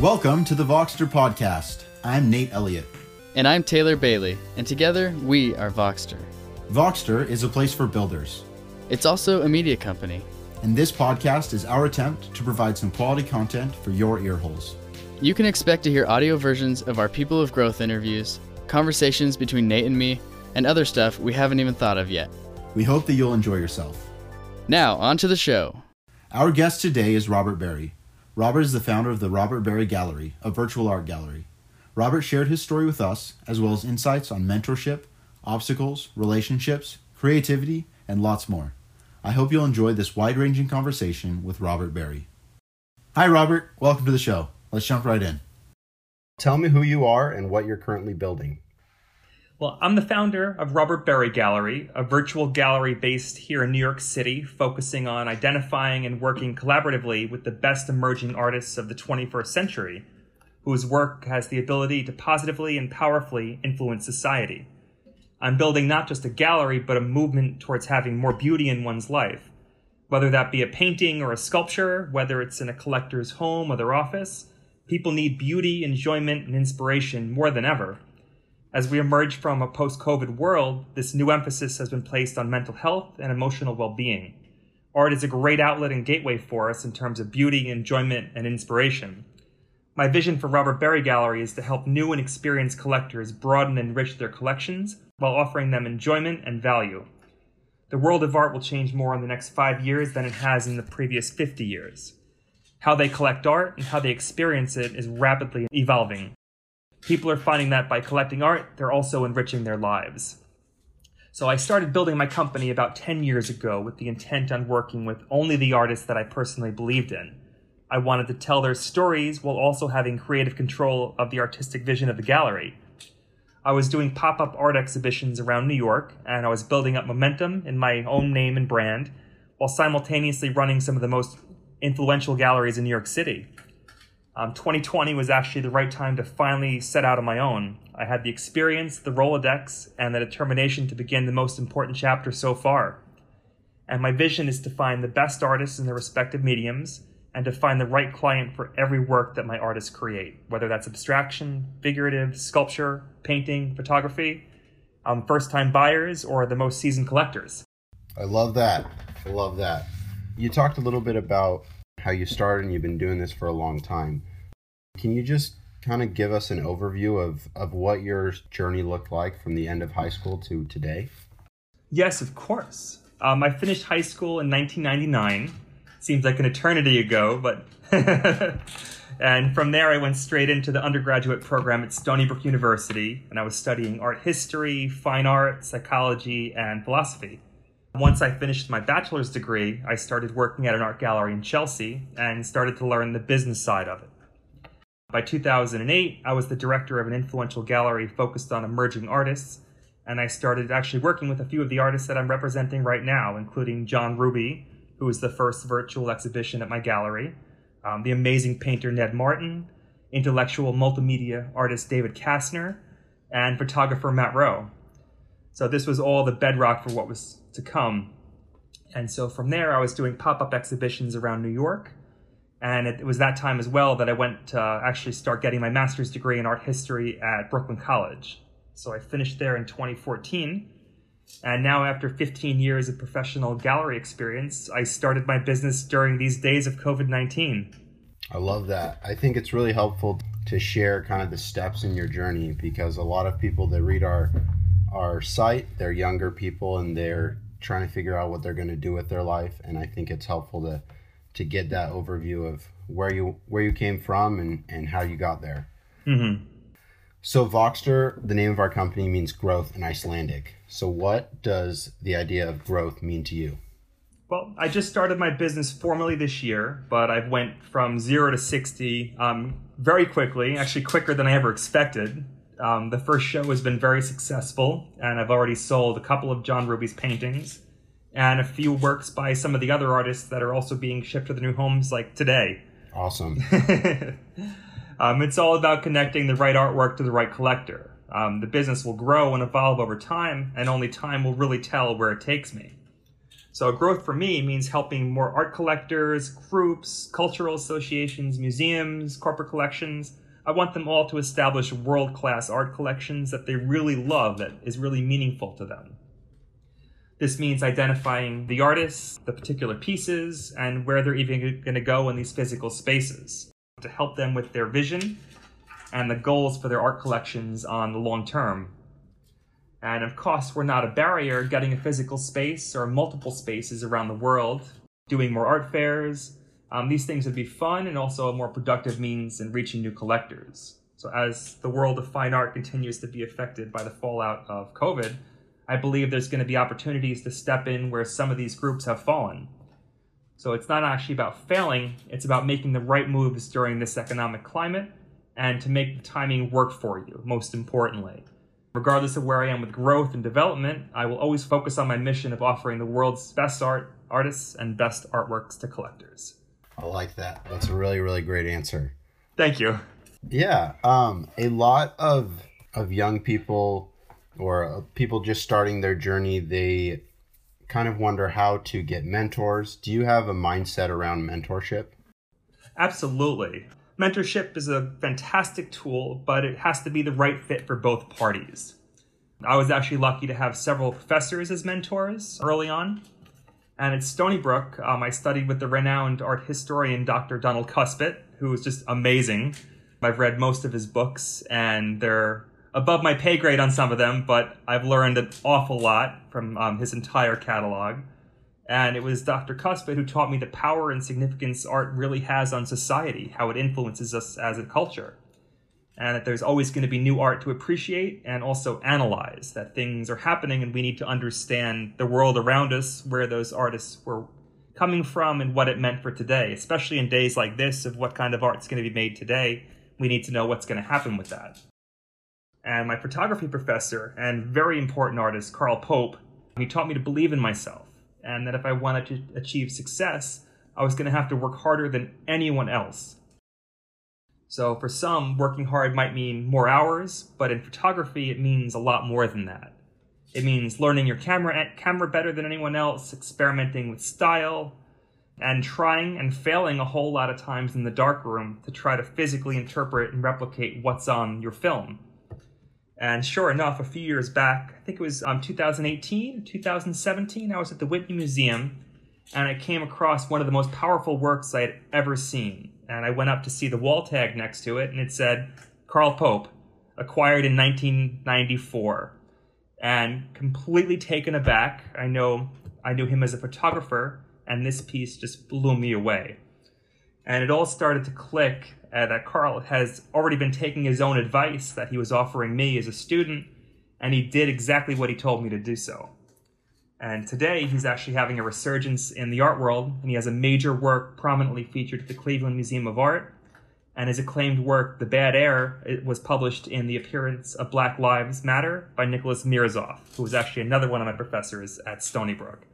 Welcome to the Voxter Podcast. I'm Nate Elliott. And I'm Taylor Bailey, and together we are Voxter. Voxter is a place for builders, It's also a media company. and this podcast is our attempt to provide some quality content for your earholes. You can expect to hear audio versions of our People of Growth interviews, conversations between Nate and me, and other stuff we haven't even thought of yet. We hope that you'll enjoy yourself. Now, on to the show. Our guest today is Robert Berry. Robert is the founder of the Robert Berry Gallery, a virtual art gallery. Robert shared his story with us, as well as insights on mentorship, obstacles, relationships, creativity, and lots more. I hope you'll enjoy this wide ranging conversation with Robert Berry. Hi, Robert. Welcome to the show. Let's jump right in. Tell me who you are and what you're currently building. Well, I'm the founder of Robert Berry Gallery, a virtual gallery based here in New York City, focusing on identifying and working collaboratively with the best emerging artists of the 21st century, whose work has the ability to positively and powerfully influence society. I'm building not just a gallery, but a movement towards having more beauty in one's life. Whether that be a painting or a sculpture, whether it's in a collector's home or their office, people need beauty, enjoyment, and inspiration more than ever. As we emerge from a post COVID world, this new emphasis has been placed on mental health and emotional well being. Art is a great outlet and gateway for us in terms of beauty, enjoyment, and inspiration. My vision for Robert Berry Gallery is to help new and experienced collectors broaden and enrich their collections while offering them enjoyment and value. The world of art will change more in the next five years than it has in the previous 50 years. How they collect art and how they experience it is rapidly evolving. People are finding that by collecting art, they're also enriching their lives. So I started building my company about 10 years ago with the intent on working with only the artists that I personally believed in. I wanted to tell their stories while also having creative control of the artistic vision of the gallery. I was doing pop up art exhibitions around New York, and I was building up momentum in my own name and brand while simultaneously running some of the most influential galleries in New York City. Um, 2020 was actually the right time to finally set out on my own. I had the experience, the Rolodex, and the determination to begin the most important chapter so far. And my vision is to find the best artists in their respective mediums and to find the right client for every work that my artists create, whether that's abstraction, figurative, sculpture, painting, photography, um, first time buyers, or the most seasoned collectors. I love that. I love that. You talked a little bit about how you started and you've been doing this for a long time. Can you just kind of give us an overview of, of what your journey looked like from the end of high school to today? Yes, of course. Um, I finished high school in 1999. Seems like an eternity ago, but. and from there, I went straight into the undergraduate program at Stony Brook University, and I was studying art history, fine art, psychology, and philosophy. Once I finished my bachelor's degree, I started working at an art gallery in Chelsea and started to learn the business side of it. By 2008, I was the director of an influential gallery focused on emerging artists, and I started actually working with a few of the artists that I'm representing right now, including John Ruby, who was the first virtual exhibition at my gallery, um, the amazing painter Ned Martin, intellectual multimedia artist David Kastner, and photographer Matt Rowe. So this was all the bedrock for what was to come. And so from there, I was doing pop up exhibitions around New York. And it was that time as well that I went to uh, actually start getting my master's degree in art history at Brooklyn College. So I finished there in 2014. And now, after 15 years of professional gallery experience, I started my business during these days of COVID 19. I love that. I think it's really helpful to share kind of the steps in your journey because a lot of people that read our our site, they're younger people and they're trying to figure out what they're going to do with their life and I think it's helpful to to get that overview of where you where you came from and and how you got there. Mm-hmm. So Voxter, the name of our company means growth in Icelandic. So what does the idea of growth mean to you? Well, I just started my business formally this year, but I've went from zero to 60 um, very quickly, actually quicker than I ever expected. Um, the first show has been very successful, and I've already sold a couple of John Ruby's paintings and a few works by some of the other artists that are also being shipped to the new homes like today. Awesome. um, it's all about connecting the right artwork to the right collector. Um, the business will grow and evolve over time, and only time will really tell where it takes me. So, growth for me means helping more art collectors, groups, cultural associations, museums, corporate collections. I want them all to establish world class art collections that they really love, that is really meaningful to them. This means identifying the artists, the particular pieces, and where they're even going to go in these physical spaces to help them with their vision and the goals for their art collections on the long term. And of course, we're not a barrier getting a physical space or multiple spaces around the world, doing more art fairs. Um, these things would be fun and also a more productive means in reaching new collectors. So, as the world of fine art continues to be affected by the fallout of COVID, I believe there's going to be opportunities to step in where some of these groups have fallen. So, it's not actually about failing, it's about making the right moves during this economic climate and to make the timing work for you, most importantly. Regardless of where I am with growth and development, I will always focus on my mission of offering the world's best art, artists, and best artworks to collectors. I like that. That's a really, really great answer. Thank you. Yeah, um, a lot of of young people or people just starting their journey, they kind of wonder how to get mentors. Do you have a mindset around mentorship? Absolutely. Mentorship is a fantastic tool, but it has to be the right fit for both parties. I was actually lucky to have several professors as mentors early on. And at Stony Brook, um, I studied with the renowned art historian Dr. Donald Kuspit, who was just amazing. I've read most of his books, and they're above my pay grade on some of them, but I've learned an awful lot from um, his entire catalog. And it was Dr. Kuspit who taught me the power and significance art really has on society, how it influences us as a culture. And that there's always going to be new art to appreciate and also analyze, that things are happening and we need to understand the world around us, where those artists were coming from, and what it meant for today. Especially in days like this, of what kind of art's going to be made today, we need to know what's going to happen with that. And my photography professor and very important artist, Carl Pope, he taught me to believe in myself and that if I wanted to achieve success, I was going to have to work harder than anyone else. So, for some, working hard might mean more hours, but in photography, it means a lot more than that. It means learning your camera camera better than anyone else, experimenting with style, and trying and failing a whole lot of times in the darkroom to try to physically interpret and replicate what's on your film. And sure enough, a few years back, I think it was um, 2018, 2017, I was at the Whitney Museum and I came across one of the most powerful works I had ever seen. And I went up to see the wall tag next to it and it said, Carl Pope, acquired in 1994. And completely taken aback, I know I knew him as a photographer, and this piece just blew me away. And it all started to click uh, that Carl has already been taking his own advice that he was offering me as a student, and he did exactly what he told me to do so. And today, he's actually having a resurgence in the art world, and he has a major work prominently featured at the Cleveland Museum of Art. And his acclaimed work, The Bad Air, it was published in The Appearance of Black Lives Matter by Nicholas Mirzoeff, who was actually another one of my professors at Stony Brook.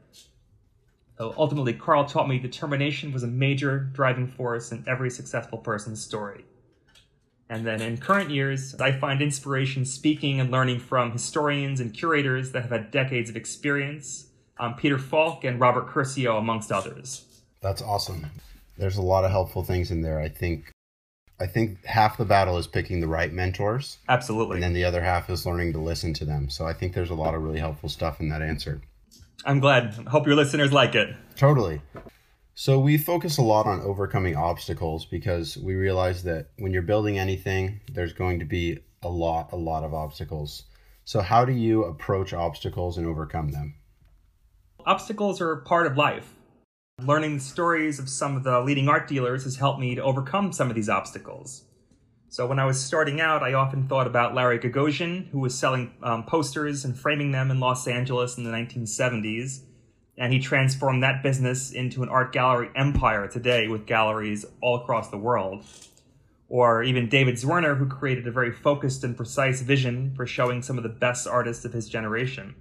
So ultimately, Carl taught me determination was a major driving force in every successful person's story. And then in current years, I find inspiration speaking and learning from historians and curators that have had decades of experience, um, Peter Falk and Robert Curcio, amongst others. That's awesome. There's a lot of helpful things in there. I think I think half the battle is picking the right mentors. Absolutely. And then the other half is learning to listen to them. So I think there's a lot of really helpful stuff in that answer. I'm glad. Hope your listeners like it. Totally. So we focus a lot on overcoming obstacles because we realize that when you're building anything, there's going to be a lot, a lot of obstacles. So how do you approach obstacles and overcome them? Obstacles are part of life. Learning the stories of some of the leading art dealers has helped me to overcome some of these obstacles. So when I was starting out, I often thought about Larry Gagosian, who was selling um, posters and framing them in Los Angeles in the 1970s. And he transformed that business into an art gallery empire today with galleries all across the world. Or even David Zwirner, who created a very focused and precise vision for showing some of the best artists of his generation.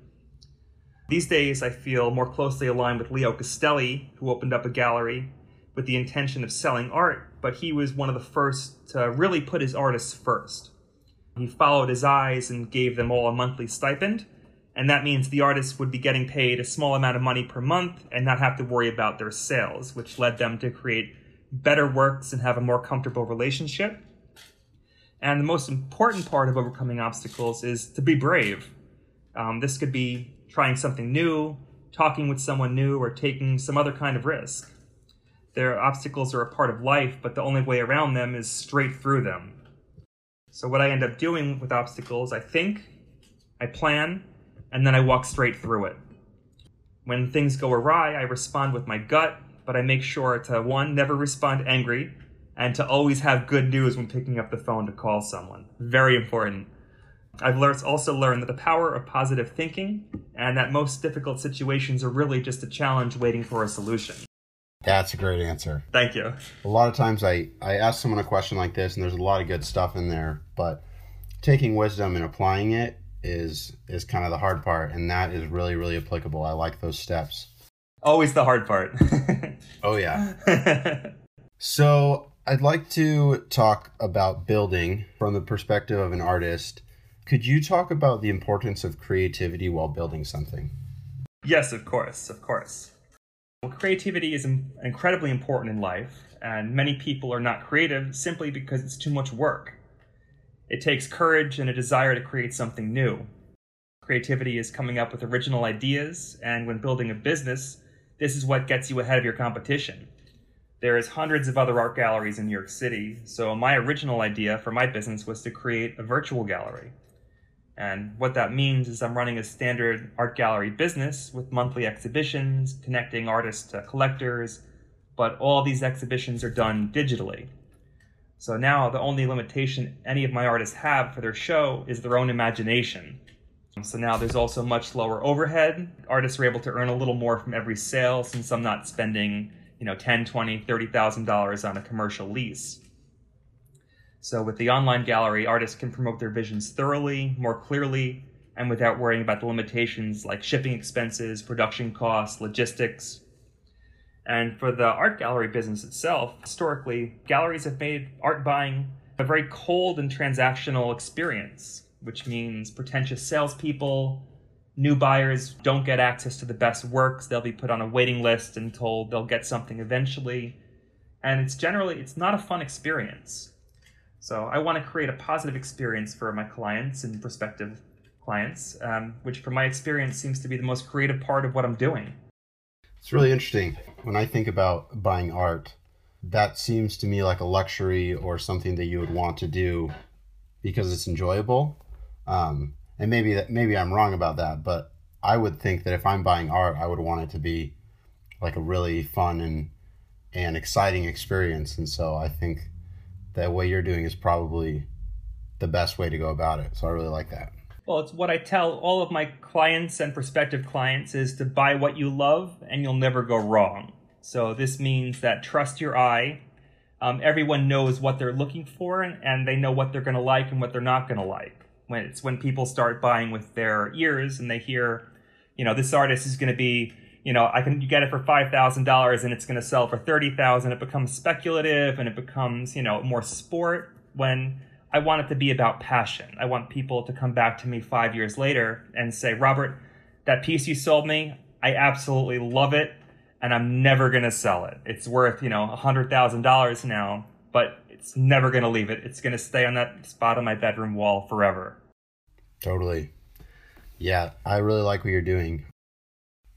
These days, I feel more closely aligned with Leo Castelli, who opened up a gallery with the intention of selling art, but he was one of the first to really put his artists first. He followed his eyes and gave them all a monthly stipend, And that means the artists would be getting paid a small amount of money per month and not have to worry about their sales, which led them to create better works and have a more comfortable relationship. And the most important part of overcoming obstacles is to be brave. Um, this could be trying something new, talking with someone new, or taking some other kind of risk. Their obstacles are a part of life, but the only way around them is straight through them. So, what I end up doing with obstacles, I think, I plan, and then I walk straight through it. When things go awry, I respond with my gut, but I make sure to one, never respond angry, and to always have good news when picking up the phone to call someone. Very important. I've learned, also learned that the power of positive thinking and that most difficult situations are really just a challenge waiting for a solution. That's a great answer. Thank you. A lot of times I, I ask someone a question like this and there's a lot of good stuff in there, but taking wisdom and applying it is is kind of the hard part and that is really really applicable. I like those steps. Always the hard part. oh yeah. so, I'd like to talk about building from the perspective of an artist. Could you talk about the importance of creativity while building something? Yes, of course, of course. Well, creativity is incredibly important in life, and many people are not creative simply because it's too much work. It takes courage and a desire to create something new. Creativity is coming up with original ideas, and when building a business, this is what gets you ahead of your competition. There's hundreds of other art galleries in New York City, so my original idea for my business was to create a virtual gallery. And what that means is I'm running a standard art gallery business with monthly exhibitions, connecting artists to collectors, but all these exhibitions are done digitally. So now the only limitation any of my artists have for their show is their own imagination. So now there's also much lower overhead. Artists are able to earn a little more from every sale since I'm not spending, you know, 10, 20, 30,000 dollars on a commercial lease. So with the online gallery, artists can promote their visions thoroughly, more clearly, and without worrying about the limitations like shipping expenses, production costs, logistics. And for the art gallery business itself, historically, galleries have made art buying a very cold and transactional experience, which means pretentious salespeople, new buyers don't get access to the best works. They'll be put on a waiting list and told they'll get something eventually. And it's generally it's not a fun experience. So I want to create a positive experience for my clients and prospective clients, um, which, from my experience, seems to be the most creative part of what I'm doing. It's really interesting. When I think about buying art, that seems to me like a luxury or something that you would want to do because it's enjoyable. Um, and maybe that maybe I'm wrong about that, but I would think that if I'm buying art, I would want it to be like a really fun and and exciting experience. And so I think that what you're doing is probably the best way to go about it. So I really like that. Well, it's what I tell all of my clients and prospective clients is to buy what you love and you'll never go wrong. So this means that trust your eye. Um, everyone knows what they're looking for and, and they know what they're going to like and what they're not going to like. When it's when people start buying with their ears and they hear, you know, this artist is going to be you know, I can you get it for five thousand dollars and it's going to sell for thirty thousand. It becomes speculative and it becomes you know more sport. When I want it to be about passion. I want people to come back to me five years later and say, Robert, that piece you sold me, I absolutely love it, and I'm never going to sell it. It's worth you know a hundred thousand dollars now, but it's never going to leave it. It's going to stay on that spot on my bedroom wall forever. Totally. Yeah, I really like what you're doing.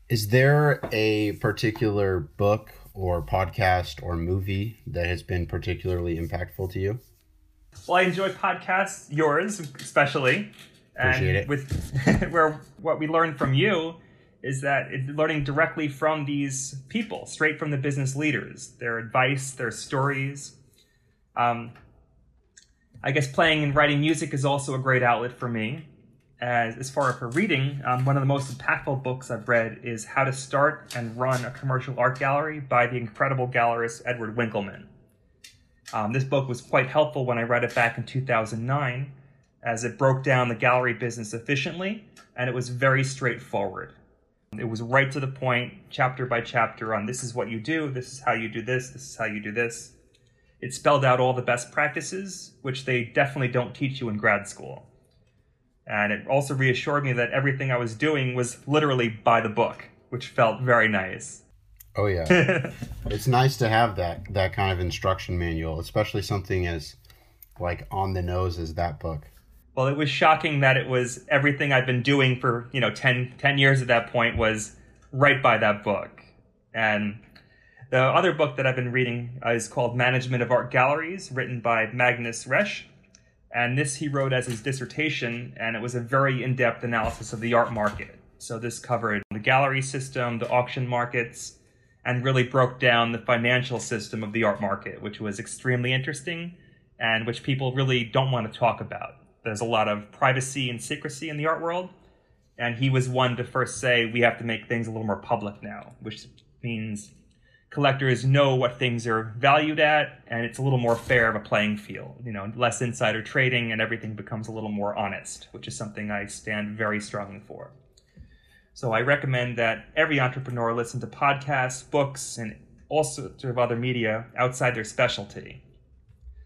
Is there a particular book or podcast or movie that has been particularly impactful to you? Well, I enjoy podcasts, yours especially. Appreciate and it. With where what we learn from you is that it, learning directly from these people, straight from the business leaders, their advice, their stories. Um, I guess playing and writing music is also a great outlet for me as, as far as for reading, um, one of the most impactful books I've read is How to Start and Run a Commercial Art Gallery by the incredible gallerist Edward Winkleman. Um, this book was quite helpful when I read it back in 2009, as it broke down the gallery business efficiently and it was very straightforward. It was right to the point, chapter by chapter, on this is what you do, this is how you do this, this is how you do this. It spelled out all the best practices, which they definitely don't teach you in grad school. And it also reassured me that everything I was doing was literally by the book, which felt very nice. Oh yeah. it's nice to have that that kind of instruction manual, especially something as like on the nose as that book. Well, it was shocking that it was everything I've been doing for, you know, 10, 10 years at that point was right by that book. And the other book that I've been reading uh, is called Management of Art Galleries, written by Magnus Resch. And this he wrote as his dissertation, and it was a very in depth analysis of the art market. So this covered the gallery system, the auction markets, and really broke down the financial system of the art market, which was extremely interesting and which people really don't want to talk about. There's a lot of privacy and secrecy in the art world, and he was one to first say we have to make things a little more public now, which means collectors know what things are valued at, and it's a little more fair of a playing field. You know, less insider trading, and everything becomes a little more honest, which is something I stand very strongly for. So I recommend that every entrepreneur listen to podcasts, books, and all sorts of other media outside their specialty.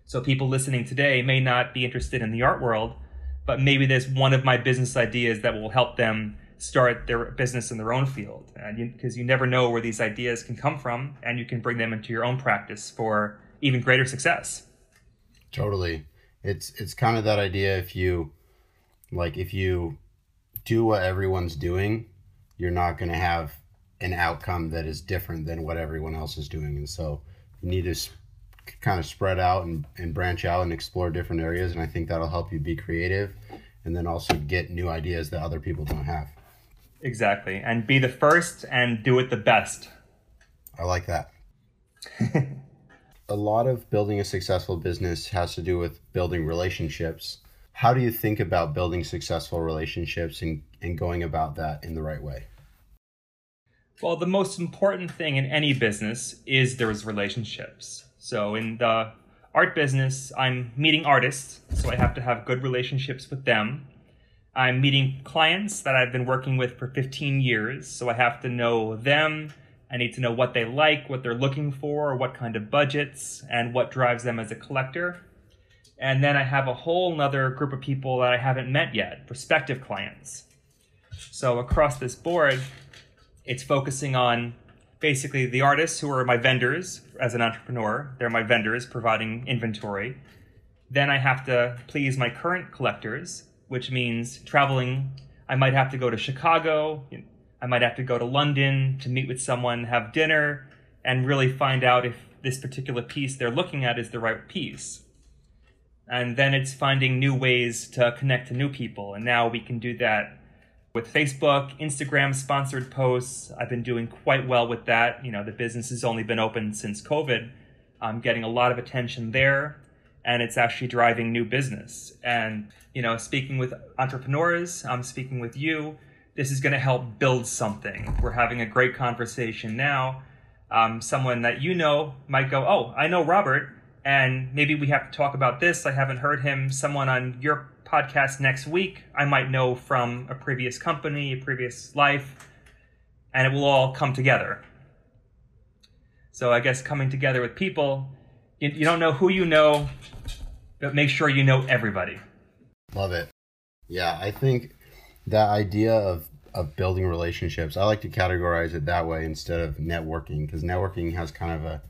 So people listening today may not be interested in the art world, but maybe there's one of my business ideas that will help them start their business in their own field. And because you, you never know where these ideas can come from, and you can bring them into your own practice for even greater success. Totally. It's it's kind of that idea if you like if you do what everyone's doing, you're not going to have an outcome that is different than what everyone else is doing. And so you need to kind of spread out and, and branch out and explore different areas. And I think that'll help you be creative and then also get new ideas that other people don't have. Exactly. And be the first and do it the best. I like that. a lot of building a successful business has to do with building relationships. How do you think about building successful relationships and, and going about that in the right way? Well, the most important thing in any business is those relationships. So in the art business, I'm meeting artists, so I have to have good relationships with them. I'm meeting clients that I've been working with for 15 years, so I have to know them. I need to know what they like, what they're looking for, what kind of budgets, and what drives them as a collector. And then I have a whole nother group of people that I haven't met yet, prospective clients. So across this board, it's focusing on basically the artists who are my vendors as an entrepreneur. They're my vendors providing inventory. Then I have to please my current collectors, which means traveling. I might have to go to Chicago. I might have to go to London to meet with someone, have dinner, and really find out if this particular piece they're looking at is the right piece. And then it's finding new ways to connect to new people. And now we can do that with Facebook, Instagram sponsored posts. I've been doing quite well with that. You know, the business has only been open since COVID. I'm getting a lot of attention there and it's actually driving new business. And, you know, speaking with entrepreneurs, I'm speaking with you. This is going to help build something. We're having a great conversation now. Um, someone that you know might go, Oh, I know Robert, and maybe we have to talk about this. I haven't heard him. Someone on your podcast next week I might know from a previous company, a previous life, and it will all come together. So I guess coming together with people, you, you don't know who you know, but make sure you know everybody. Love it. Yeah, I think that idea of of building relationships, I like to categorize it that way instead of networking because networking has kind of a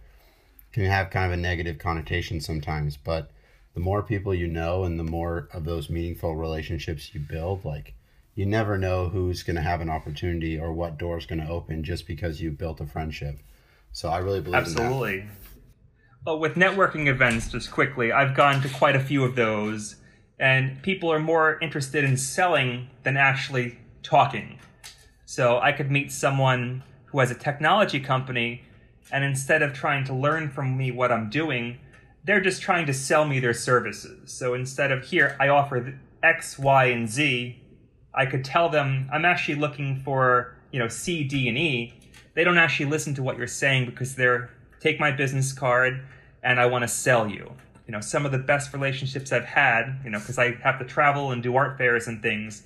can have kind of a negative connotation sometimes, but the more people you know and the more of those meaningful relationships you build, like you never know who's going to have an opportunity or what door's going to open just because you built a friendship. So I really believe Absolutely. Well, with networking events, just quickly, I've gone to quite a few of those, and people are more interested in selling than actually talking. So I could meet someone who has a technology company, and instead of trying to learn from me what I'm doing, they're just trying to sell me their services. So instead of here, I offer X, Y, and Z, I could tell them I'm actually looking for, you know, C, D, and E. They don't actually listen to what you're saying because they're take my business card and I want to sell you. You know, some of the best relationships I've had, you know, because I have to travel and do art fairs and things,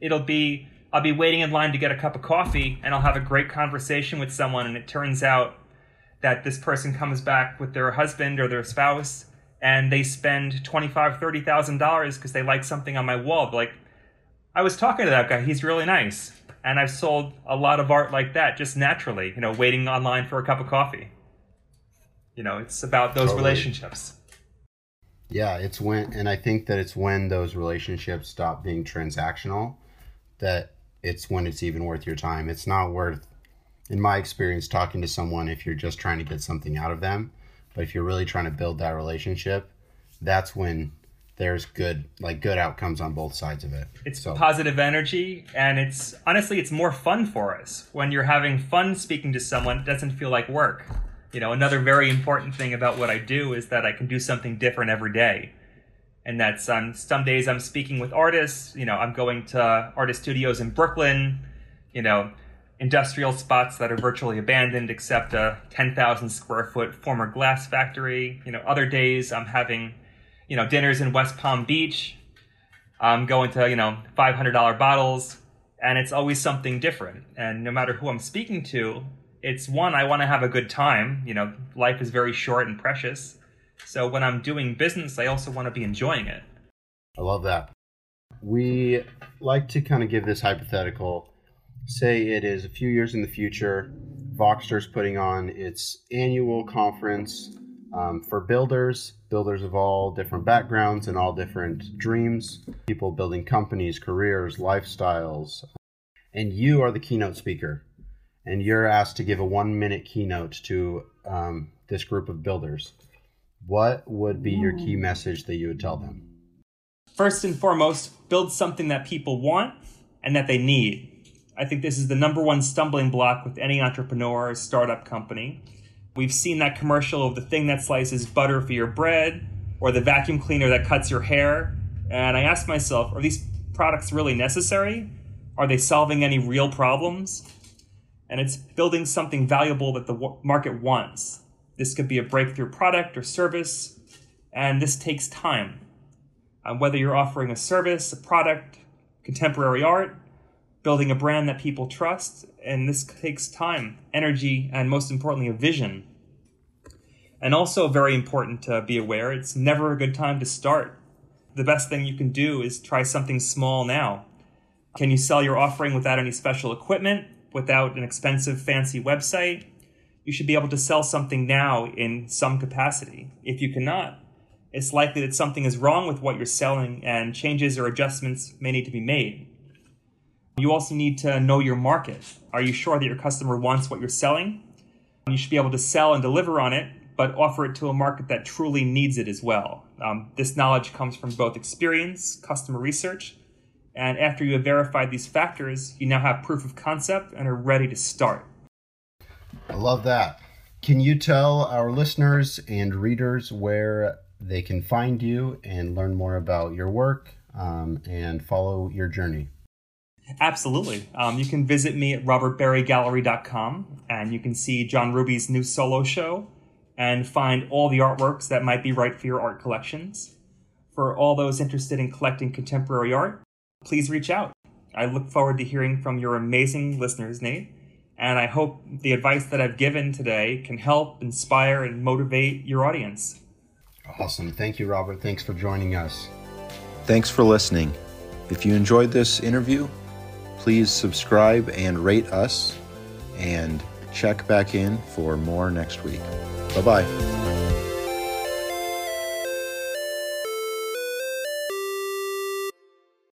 it'll be I'll be waiting in line to get a cup of coffee and I'll have a great conversation with someone and it turns out that this person comes back with their husband or their spouse and they spend twenty five, thirty thousand dollars because they like something on my wall. Like, I was talking to that guy. He's really nice. And I've sold a lot of art like that just naturally, you know, waiting online for a cup of coffee. You know, it's about those Totally. relationships. Yeah, it's when, and I think that it's when those relationships stop being transactional that it's when it's even worth your time. It's not worth, in my experience, talking to someone if you're just trying to get something out of them. But if you're really trying to build that relationship, that's when there's good, like good outcomes on both sides of it. It's so, positive energy, and it's honestly, it's more fun for us when you're having fun speaking to someone. It doesn't feel like work. You know, another very important thing about what I do is that I can do something different every day, and that's on some days I'm speaking with artists. You know, I'm going to artist studios in Brooklyn. You know, industrial spots that are virtually abandoned except a 10,000 square foot former glass factory. You know, other days I'm having, you know, dinners in West Palm Beach. I'm going to, you know, $500 bottles, and it's always something different. And no matter who I'm speaking to, it's one, I want to have a good time. You know, life is very short and precious. So when I'm doing business, I also want to be enjoying it. I love that. We like to kind of give this hypothetical. Say it is a few years in the future, Voxter is putting on its annual conference um, for builders, builders of all different backgrounds and all different dreams, people building companies, careers, lifestyles. And you are the keynote speaker. And you're asked to give a one minute keynote to um, this group of builders. What would be your key message that you would tell them? First and foremost, build something that people want and that they need. I think this is the number one stumbling block with any entrepreneur or startup company. We've seen that commercial of the thing that slices butter for your bread or the vacuum cleaner that cuts your hair. And I asked myself, are these products really necessary? Are they solving any real problems? And it's building something valuable that the market wants. This could be a breakthrough product or service, and this takes time. Uh, whether you're offering a service, a product, contemporary art, building a brand that people trust, and this takes time, energy, and most importantly, a vision. And also, very important to be aware, it's never a good time to start. The best thing you can do is try something small now. Can you sell your offering without any special equipment, without an expensive, fancy website? You should be able to sell something now in some capacity. If you cannot, it's likely that something is wrong with what you're selling and changes or adjustments may need to be made. You also need to know your market. Are you sure that your customer wants what you're selling? You should be able to sell and deliver on it, but offer it to a market that truly needs it as well. Um, this knowledge comes from both experience, customer research, and after you have verified these factors, you now have proof of concept and are ready to start. I love that. Can you tell our listeners and readers where they can find you and learn more about your work um, and follow your journey? Absolutely. Um, you can visit me at robertberrygallery.com and you can see John Ruby's new solo show and find all the artworks that might be right for your art collections. For all those interested in collecting contemporary art, please reach out. I look forward to hearing from your amazing listeners, Nate, and I hope the advice that I've given today can help inspire and motivate your audience. Awesome. Thank you, Robert. Thanks for joining us. Thanks for listening. If you enjoyed this interview, please subscribe and rate us and check back in for more next week. Bye bye.